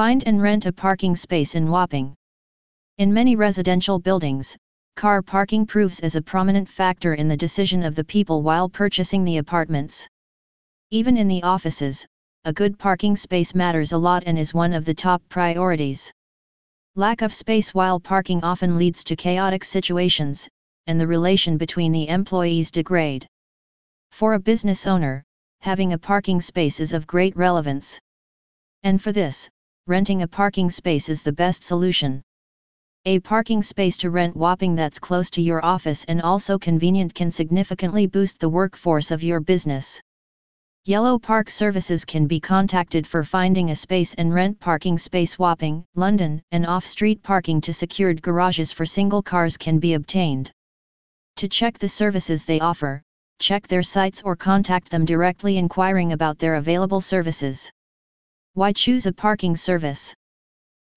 Find and rent a parking space in Wapping. In many residential buildings, car parking proves as a prominent factor in the decision of the people while purchasing the apartments. Even in the offices, a good parking space matters a lot and is one of the top priorities. Lack of space while parking often leads to chaotic situations, and the relation between the employees degrade. For a business owner, having a parking space is of great relevance. And for this, renting a parking space is the best solution. A parking space to rent Wapping that's close to your office and also convenient can significantly boost the workforce of your business. Yellow Park Services can be contacted for finding a space and rent parking space Wapping, London, and off-street parking to secured garages for single cars can be obtained. To check the services they offer, check their sites or contact them directly inquiring about their available services. Why choose a parking service?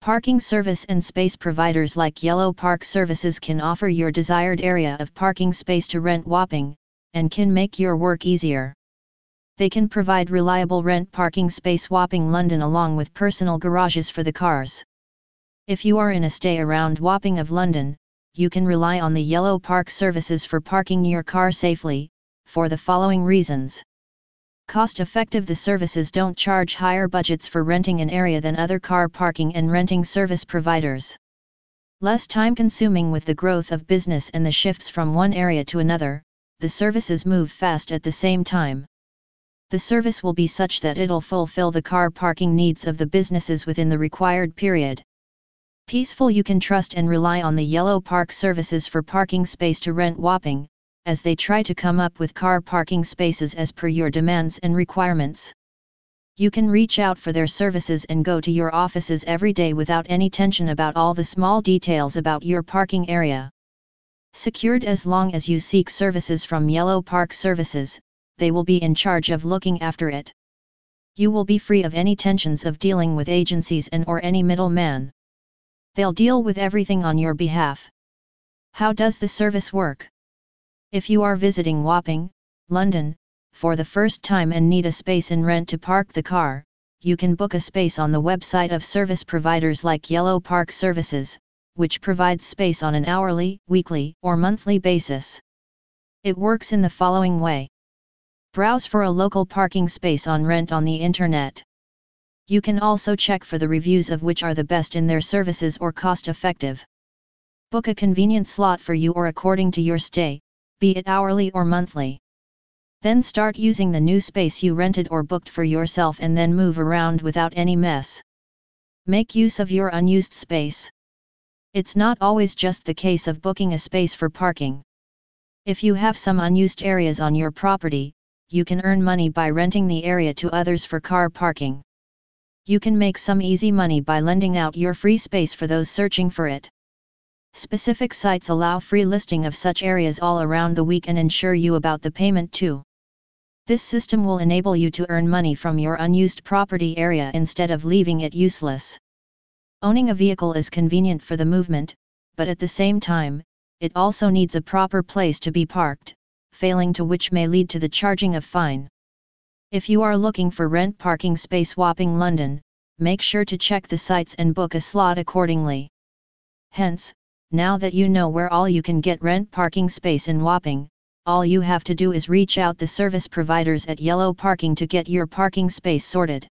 Parking service and space providers like Yellow Park Services can offer your desired area of parking space to rent Wapping, and can make your work easier. They can provide reliable rent parking space Wapping London along with personal garages for the cars. If you are in a stay around Wapping of London, you can rely on the Yellow Park services for parking your car safely, for the following reasons. Cost effective The services don't charge higher budgets for renting an area than other car parking and renting service providers. Less time consuming with the growth of business and the shifts from one area to another, the services move fast at the same time the service will be such that it'll fulfill the car parking needs of the businesses within the required period. Peaceful you can trust and rely on the Yellow Park services for parking space to rent Wapping, as they try to come up with car parking spaces as per your demands and requirements. You can reach out for their services and go to your offices every day without any tension about all the small details about your parking area. Secured as long as you seek services from Yellow Park Services, they will be in charge of looking after it. You will be free of any tensions of dealing with agencies and or any middleman. They'll deal with everything on your behalf. How does the service work? If you are visiting Wapping, London, for the first time and need a space in rent to park the car, you can book a space on the website of service providers like Yellow Park Services, which provides space on an hourly, weekly, or monthly basis. It works in the following way. Browse for a local parking space on rent on the internet. You can also check for the reviews of which are the best in their services or cost effective. Book a convenient slot for you or according to your stay, be it hourly or monthly. Then start using the new space you rented or booked for yourself and then move around without any mess. Make use of your unused space. It's not always just the case of booking a space for parking. If you have some unused areas on your property, you can earn money by renting the area to others for car parking. You can make some easy money by lending out your free space for those searching for it. Specific sites allow free listing of such areas all around the week and ensure you about the payment too. This system will enable you to earn money from your unused property area instead of leaving it useless. Owning a vehicle is convenient for the movement, but at the same time, it also needs a proper place to be parked, failing to which may lead to the charging of fine. If you are looking for rent parking space Wapping London, make sure to check the sites and book a slot accordingly. Hence, now that you know where all you can get rent parking space in Wapping, all you have to do is reach out the service providers at Yellow Parking to get your parking space sorted.